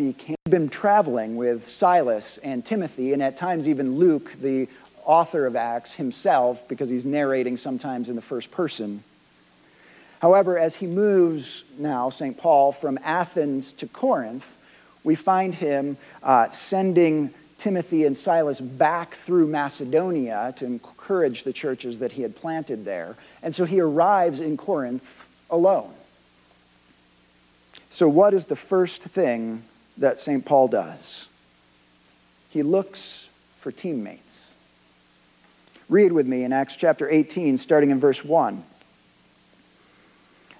became been traveling with Silas and Timothy, and at times even Luke, the author of Acts himself, because he's narrating sometimes in the first person. However, as he moves now, St. Paul, from Athens to Corinth, we find him uh, sending Timothy and Silas back through Macedonia to encourage the churches that he had planted there. And so he arrives in Corinth alone. So, what is the first thing that St. Paul does? He looks for teammates. Read with me in Acts chapter 18, starting in verse 1.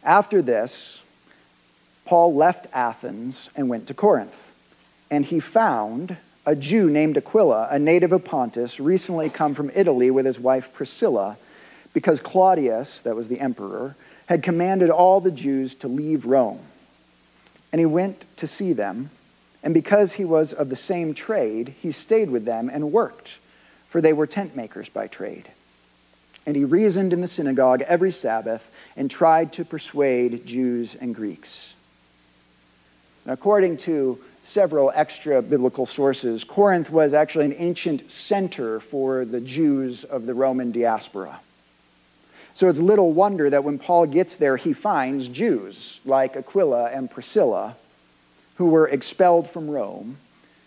After this, Paul left Athens and went to Corinth, and he found a Jew named Aquila, a native of Pontus, recently come from Italy with his wife Priscilla, because Claudius, that was the emperor, had commanded all the Jews to leave Rome. And he went to see them, and because he was of the same trade, he stayed with them and worked, for they were tent makers by trade. And he reasoned in the synagogue every Sabbath and tried to persuade Jews and Greeks. According to several extra biblical sources, Corinth was actually an ancient center for the Jews of the Roman diaspora. So it's little wonder that when Paul gets there, he finds Jews like Aquila and Priscilla who were expelled from Rome,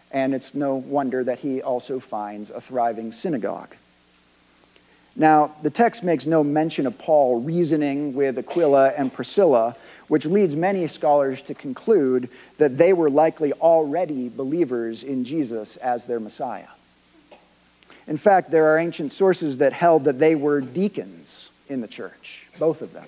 and it's no wonder that he also finds a thriving synagogue. Now, the text makes no mention of Paul reasoning with Aquila and Priscilla, which leads many scholars to conclude that they were likely already believers in Jesus as their Messiah. In fact, there are ancient sources that held that they were deacons in the church, both of them.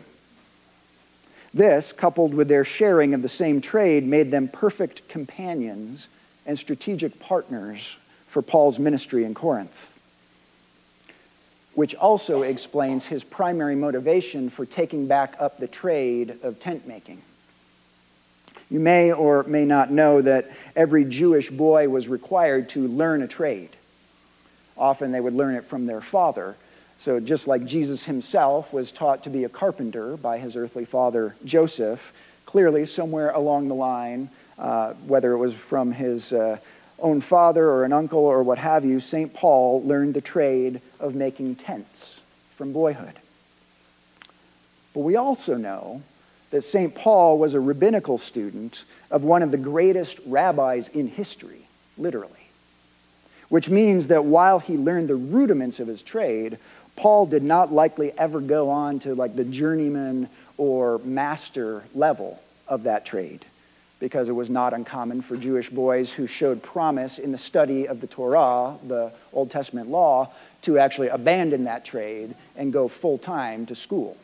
This, coupled with their sharing of the same trade, made them perfect companions and strategic partners for Paul's ministry in Corinth which also explains his primary motivation for taking back up the trade of tent making. You may or may not know that every Jewish boy was required to learn a trade. Often they would learn it from their father. So, just like Jesus himself was taught to be a carpenter by his earthly father Joseph, clearly, somewhere along the line, uh, whether it was from his uh, own father or an uncle or what have you, St. Paul learned the trade of making tents from boyhood. But we also know that St. Paul was a rabbinical student of one of the greatest rabbis in history, literally. Which means that while he learned the rudiments of his trade, Paul did not likely ever go on to like the journeyman or master level of that trade because it was not uncommon for Jewish boys who showed promise in the study of the Torah, the Old Testament law, to actually abandon that trade and go full time to school,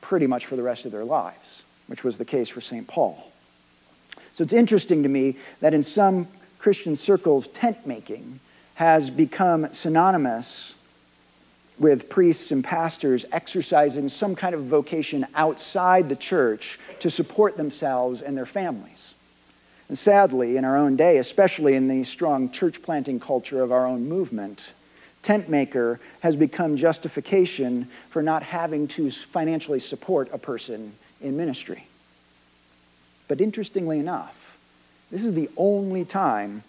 pretty much for the rest of their lives, which was the case for St. Paul. So it's interesting to me that in some Christian circles, tent making has become synonymous with priests and pastors exercising some kind of vocation outside the church to support themselves and their families. And sadly, in our own day, especially in the strong church planting culture of our own movement, tent maker has become justification for not having to financially support a person in ministry. But interestingly enough, this is the only time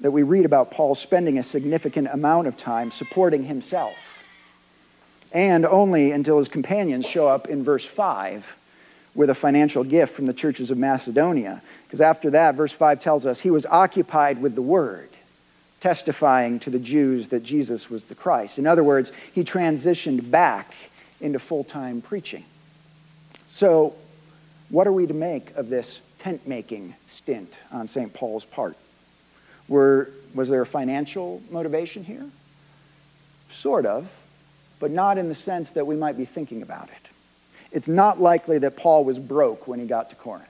that we read about Paul spending a significant amount of time supporting himself and only until his companions show up in verse 5 with a financial gift from the churches of Macedonia. Because after that, verse 5 tells us he was occupied with the word, testifying to the Jews that Jesus was the Christ. In other words, he transitioned back into full time preaching. So, what are we to make of this tent making stint on St. Paul's part? Were, was there a financial motivation here? Sort of but not in the sense that we might be thinking about it. It's not likely that Paul was broke when he got to Corinth.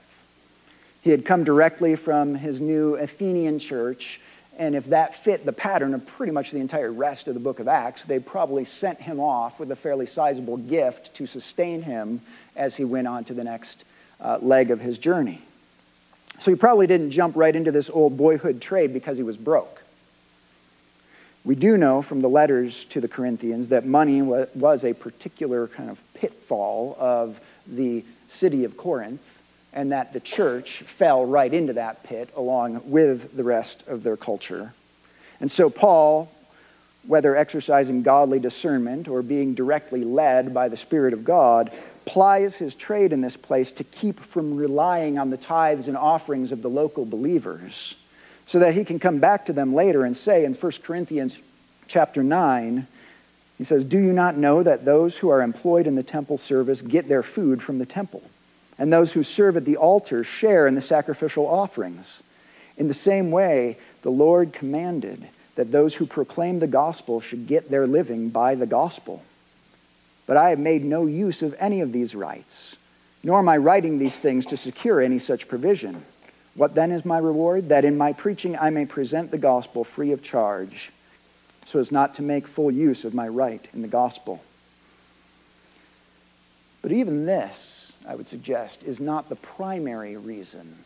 He had come directly from his new Athenian church, and if that fit the pattern of pretty much the entire rest of the book of Acts, they probably sent him off with a fairly sizable gift to sustain him as he went on to the next uh, leg of his journey. So he probably didn't jump right into this old boyhood trade because he was broke. We do know from the letters to the Corinthians that money was a particular kind of pitfall of the city of Corinth, and that the church fell right into that pit along with the rest of their culture. And so, Paul, whether exercising godly discernment or being directly led by the Spirit of God, plies his trade in this place to keep from relying on the tithes and offerings of the local believers so that he can come back to them later and say in 1 Corinthians chapter 9 he says do you not know that those who are employed in the temple service get their food from the temple? And those who serve at the altar share in the sacrificial offerings. In the same way the Lord commanded that those who proclaim the gospel should get their living by the gospel. But I have made no use of any of these rights, nor am I writing these things to secure any such provision. What then is my reward? That in my preaching I may present the gospel free of charge, so as not to make full use of my right in the gospel. But even this, I would suggest, is not the primary reason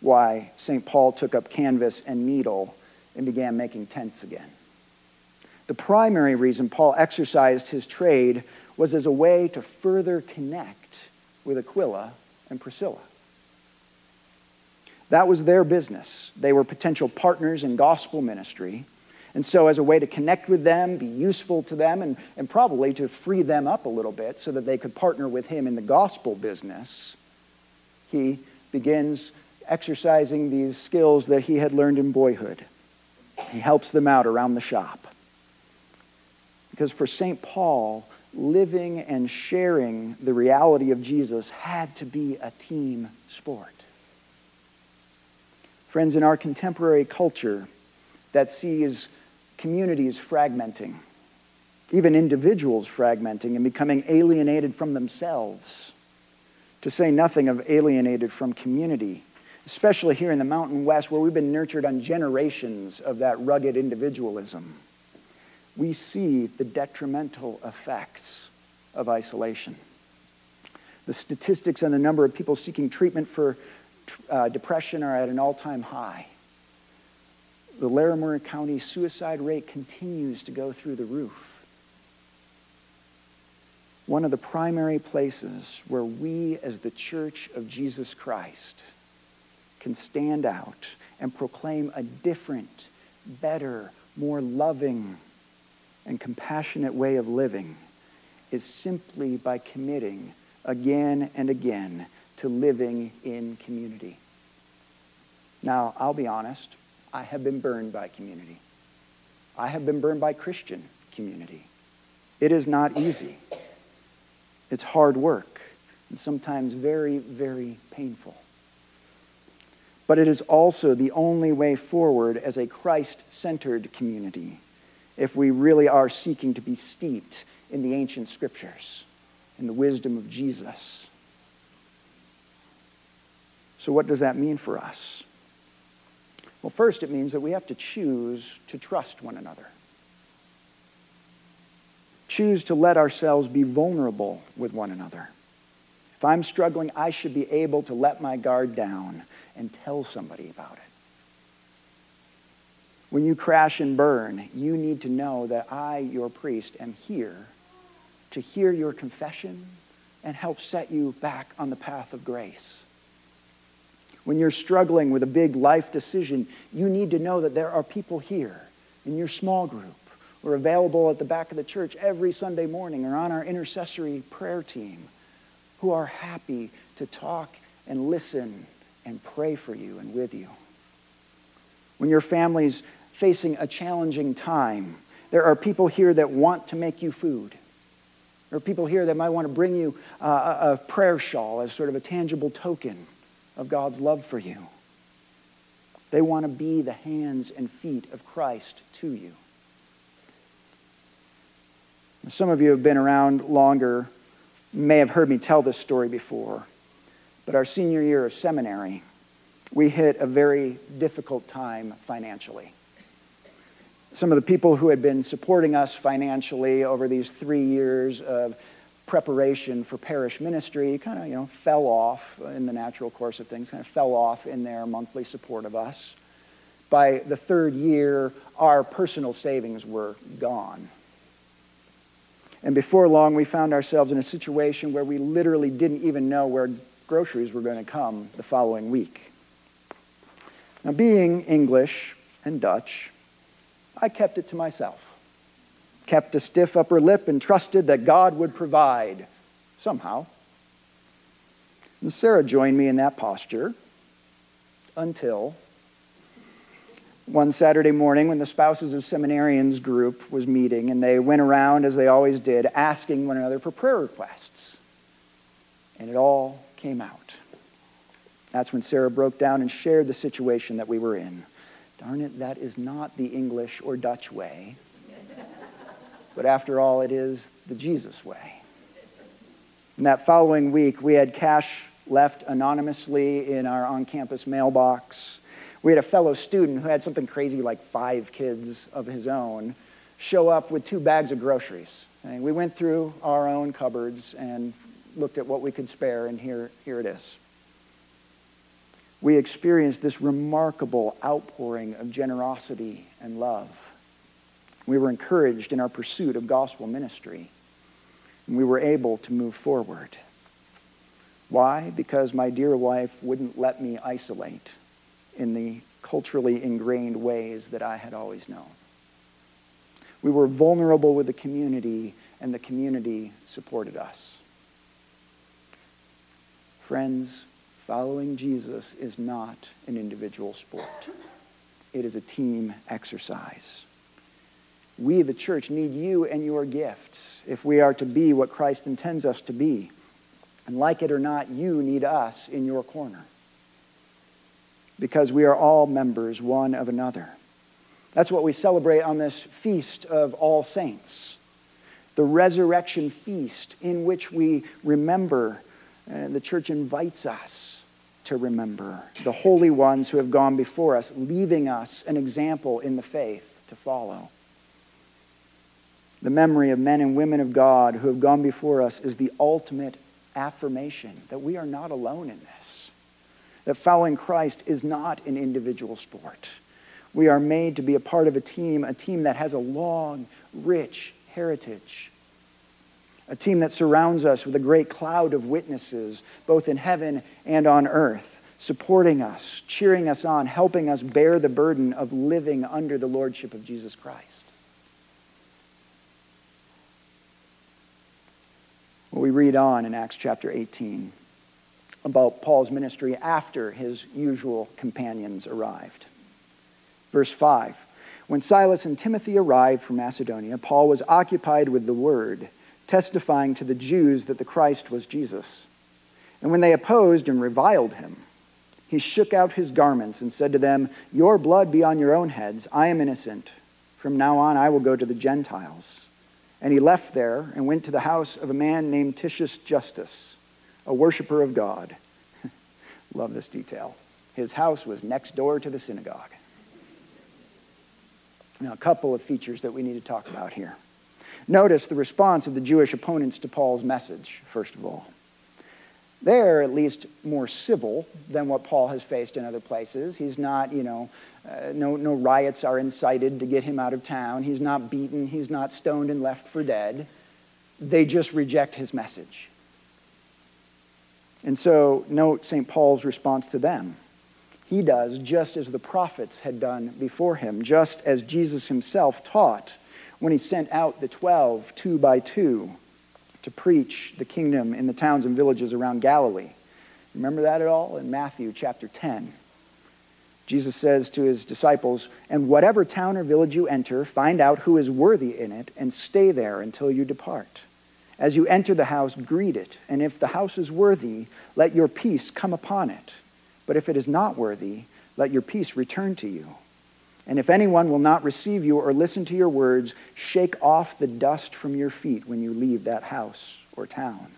why St. Paul took up canvas and needle and began making tents again. The primary reason Paul exercised his trade was as a way to further connect with Aquila and Priscilla. That was their business. They were potential partners in gospel ministry. And so, as a way to connect with them, be useful to them, and, and probably to free them up a little bit so that they could partner with him in the gospel business, he begins exercising these skills that he had learned in boyhood. He helps them out around the shop. Because for St. Paul, living and sharing the reality of Jesus had to be a team sport. Friends, in our contemporary culture that sees communities fragmenting, even individuals fragmenting and becoming alienated from themselves, to say nothing of alienated from community, especially here in the Mountain West where we've been nurtured on generations of that rugged individualism. We see the detrimental effects of isolation. The statistics on the number of people seeking treatment for uh, depression are at an all time high. The Larimer County suicide rate continues to go through the roof. One of the primary places where we, as the Church of Jesus Christ, can stand out and proclaim a different, better, more loving, and compassionate way of living is simply by committing again and again to living in community. Now, I'll be honest, I have been burned by community. I have been burned by Christian community. It is not easy. It's hard work and sometimes very, very painful. But it is also the only way forward as a Christ centered community if we really are seeking to be steeped in the ancient scriptures, in the wisdom of Jesus. So, what does that mean for us? Well, first, it means that we have to choose to trust one another. Choose to let ourselves be vulnerable with one another. If I'm struggling, I should be able to let my guard down and tell somebody about it. When you crash and burn, you need to know that I, your priest, am here to hear your confession and help set you back on the path of grace. When you're struggling with a big life decision, you need to know that there are people here in your small group. We're available at the back of the church every Sunday morning or on our intercessory prayer team who are happy to talk and listen and pray for you and with you. When your family's facing a challenging time. There are people here that want to make you food. There are people here that might want to bring you uh, a prayer shawl as sort of a tangible token of God's love for you. They want to be the hands and feet of Christ to you. Some of you have been around longer, may have heard me tell this story before, but our senior year of seminary, we hit a very difficult time financially some of the people who had been supporting us financially over these three years of preparation for parish ministry kind of you know fell off in the natural course of things kind of fell off in their monthly support of us. By the third year our personal savings were gone. And before long we found ourselves in a situation where we literally didn't even know where groceries were going to come the following week. Now, being English and Dutch, I kept it to myself, kept a stiff upper lip, and trusted that God would provide somehow. And Sarah joined me in that posture until one Saturday morning when the spouses of seminarians group was meeting, and they went around, as they always did, asking one another for prayer requests. And it all came out. That's when Sarah broke down and shared the situation that we were in. Darn it, that is not the English or Dutch way. But after all, it is the Jesus way. And that following week, we had cash left anonymously in our on campus mailbox. We had a fellow student who had something crazy like five kids of his own show up with two bags of groceries. And we went through our own cupboards and looked at what we could spare, and here, here it is. We experienced this remarkable outpouring of generosity and love. We were encouraged in our pursuit of gospel ministry, and we were able to move forward. Why? Because my dear wife wouldn't let me isolate in the culturally ingrained ways that I had always known. We were vulnerable with the community, and the community supported us. Friends, following Jesus is not an individual sport, it is a team exercise. We, the church, need you and your gifts if we are to be what Christ intends us to be. And like it or not, you need us in your corner because we are all members one of another. That's what we celebrate on this feast of all saints, the resurrection feast in which we remember, and the church invites us to remember the holy ones who have gone before us, leaving us an example in the faith to follow. The memory of men and women of God who have gone before us is the ultimate affirmation that we are not alone in this that following Christ is not an individual sport. We are made to be a part of a team, a team that has a long, rich heritage, a team that surrounds us with a great cloud of witnesses, both in heaven and on earth, supporting us, cheering us on, helping us bear the burden of living under the lordship of Jesus Christ. Well, we read on in Acts chapter 18 about Paul's ministry after his usual companions arrived. Verse 5 When Silas and Timothy arrived from Macedonia, Paul was occupied with the word, testifying to the Jews that the Christ was Jesus. And when they opposed and reviled him, he shook out his garments and said to them, Your blood be on your own heads. I am innocent. From now on, I will go to the Gentiles. And he left there and went to the house of a man named Titius Justus a worshiper of God. Love this detail. His house was next door to the synagogue. Now, a couple of features that we need to talk about here. Notice the response of the Jewish opponents to Paul's message, first of all. They're at least more civil than what Paul has faced in other places. He's not, you know, uh, no, no riots are incited to get him out of town. He's not beaten. He's not stoned and left for dead. They just reject his message. And so, note St. Paul's response to them. He does just as the prophets had done before him, just as Jesus himself taught when he sent out the twelve, two by two, to preach the kingdom in the towns and villages around Galilee. Remember that at all? In Matthew chapter 10. Jesus says to his disciples, And whatever town or village you enter, find out who is worthy in it, and stay there until you depart. As you enter the house, greet it, and if the house is worthy, let your peace come upon it. But if it is not worthy, let your peace return to you. And if anyone will not receive you or listen to your words, shake off the dust from your feet when you leave that house or town.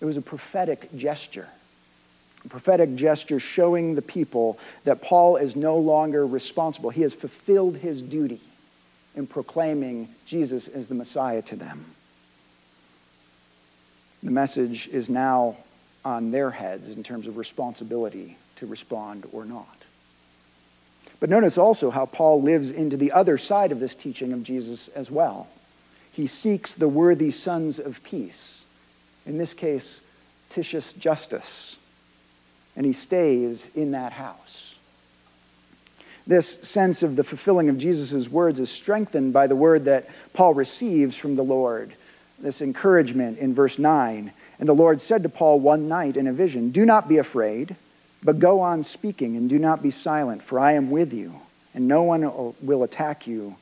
It was a prophetic gesture, a prophetic gesture showing the people that Paul is no longer responsible. He has fulfilled his duty in proclaiming Jesus as the Messiah to them. The message is now on their heads in terms of responsibility to respond or not. But notice also how Paul lives into the other side of this teaching of Jesus as well. He seeks the worthy sons of peace, in this case, Titius Justus, and he stays in that house. This sense of the fulfilling of Jesus' words is strengthened by the word that Paul receives from the Lord, this encouragement in verse 9. And the Lord said to Paul one night in a vision, Do not be afraid, but go on speaking, and do not be silent, for I am with you, and no one will attack you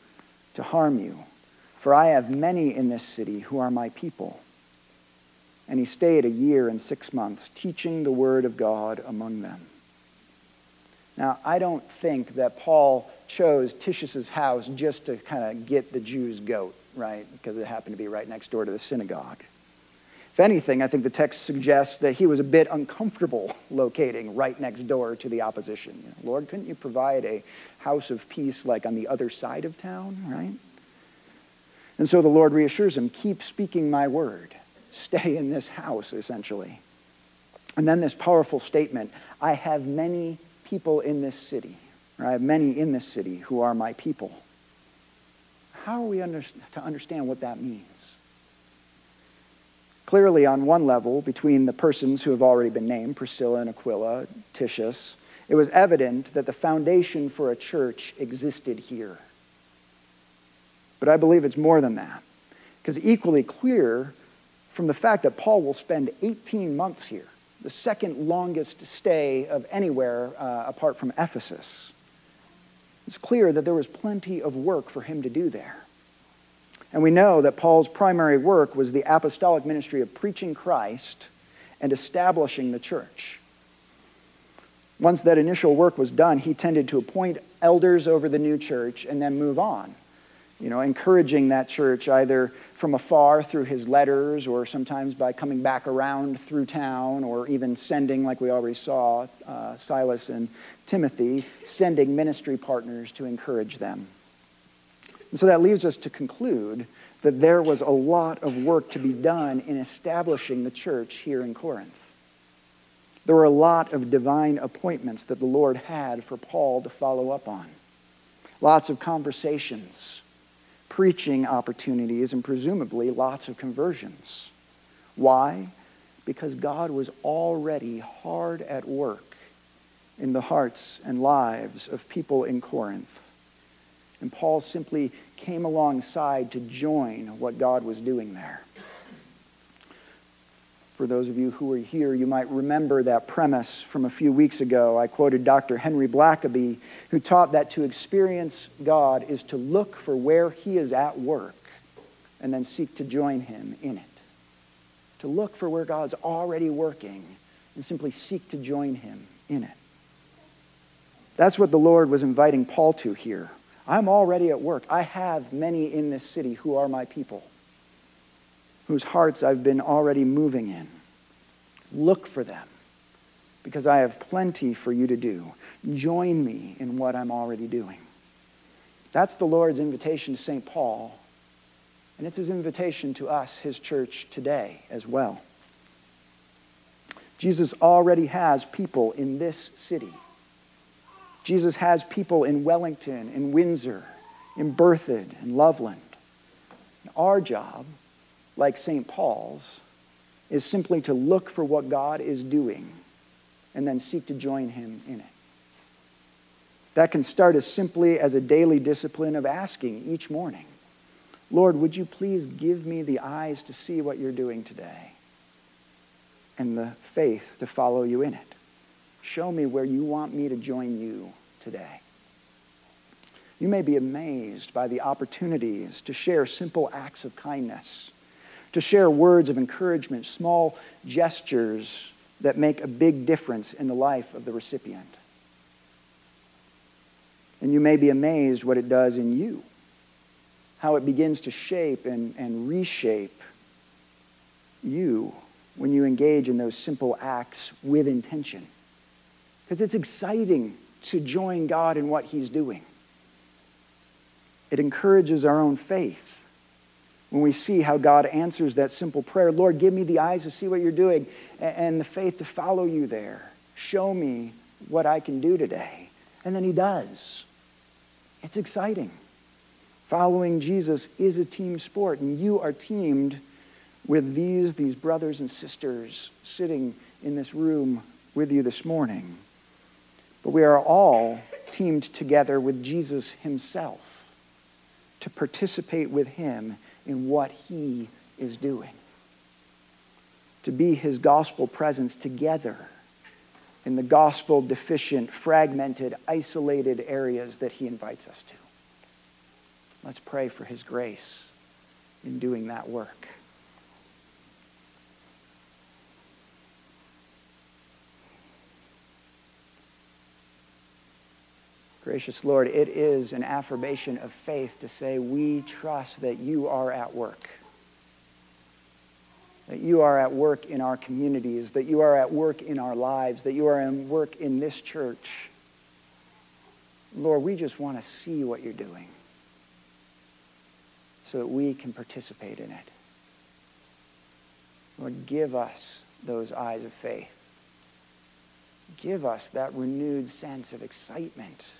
to harm you. For I have many in this city who are my people. And he stayed a year and six months, teaching the word of God among them. Now, I don't think that Paul chose Titius's house just to kind of get the Jews' goat, right? Because it happened to be right next door to the synagogue. If anything, I think the text suggests that he was a bit uncomfortable locating right next door to the opposition. You know, Lord, couldn't you provide a house of peace like on the other side of town, right? And so the Lord reassures him keep speaking my word, stay in this house, essentially. And then this powerful statement I have many people in this city, or I have many in this city who are my people. How are we under, to understand what that means? Clearly, on one level, between the persons who have already been named, Priscilla and Aquila, Titius, it was evident that the foundation for a church existed here. But I believe it's more than that. Because equally clear from the fact that Paul will spend 18 months here, the second longest stay of anywhere uh, apart from Ephesus, it's clear that there was plenty of work for him to do there. And we know that Paul's primary work was the apostolic ministry of preaching Christ and establishing the church. Once that initial work was done, he tended to appoint elders over the new church and then move on you know, encouraging that church either from afar through his letters or sometimes by coming back around through town or even sending, like we already saw, uh, Silas and Timothy, sending ministry partners to encourage them. And so that leaves us to conclude that there was a lot of work to be done in establishing the church here in Corinth. There were a lot of divine appointments that the Lord had for Paul to follow up on. Lots of conversations, preaching opportunities, and presumably lots of conversions. Why? Because God was already hard at work in the hearts and lives of people in Corinth. And Paul simply came alongside to join what God was doing there. For those of you who are here, you might remember that premise from a few weeks ago. I quoted Dr. Henry Blackaby, who taught that to experience God is to look for where he is at work and then seek to join him in it. To look for where God's already working and simply seek to join him in it. That's what the Lord was inviting Paul to here. I'm already at work. I have many in this city who are my people whose hearts I've been already moving in. Look for them because I have plenty for you to do. Join me in what I'm already doing. That's the Lord's invitation to St. Paul, and it's his invitation to us, his church, today as well. Jesus already has people in this city. Jesus has people in Wellington, in Windsor, in Berthoud, in Loveland. Our job like St. Paul's, is simply to look for what God is doing and then seek to join Him in it. That can start as simply as a daily discipline of asking each morning, Lord, would you please give me the eyes to see what you're doing today and the faith to follow you in it? Show me where you want me to join you today. You may be amazed by the opportunities to share simple acts of kindness to share words of encouragement, small gestures that make a big difference in the life of the recipient. And you may be amazed what it does in you, how it begins to shape and, and reshape you when you engage in those simple acts with intention. Because it's exciting to join God in what He's doing. It encourages our own faith when we see how God answers that simple prayer Lord, give me the eyes to see what you're doing and the faith to follow you there. Show me what I can do today. And then he does. It's exciting. Following Jesus is a team sport, and you are teamed with these, these brothers and sisters sitting in this room with you this morning. But we are all teamed together with Jesus himself to participate with him in what he is doing, to be his gospel presence together in the gospel deficient, fragmented, isolated areas that he invites us to. Let's pray for his grace in doing that work. Gracious Lord, it is an affirmation of faith to say we trust that you are at work. That you are at work in our communities, that you are at work in our lives, that you are at work in this church. Lord, we just want to see what you're doing so that we can participate in it. Lord, give us those eyes of faith. Give us that renewed sense of excitement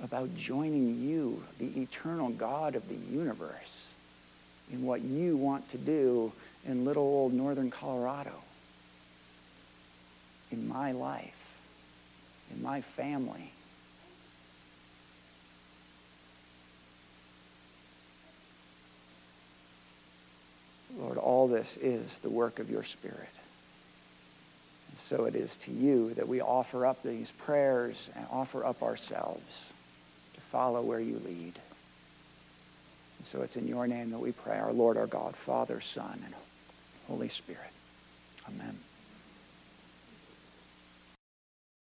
about joining you, the eternal God of the universe, in what you want to do in little old northern Colorado, in my life, in my family. Lord, all this is the work of your Spirit. And so it is to you that we offer up these prayers and offer up ourselves follow where you lead. And so it's in your name that we pray, our Lord, our God, Father, Son, and Holy Spirit. Amen.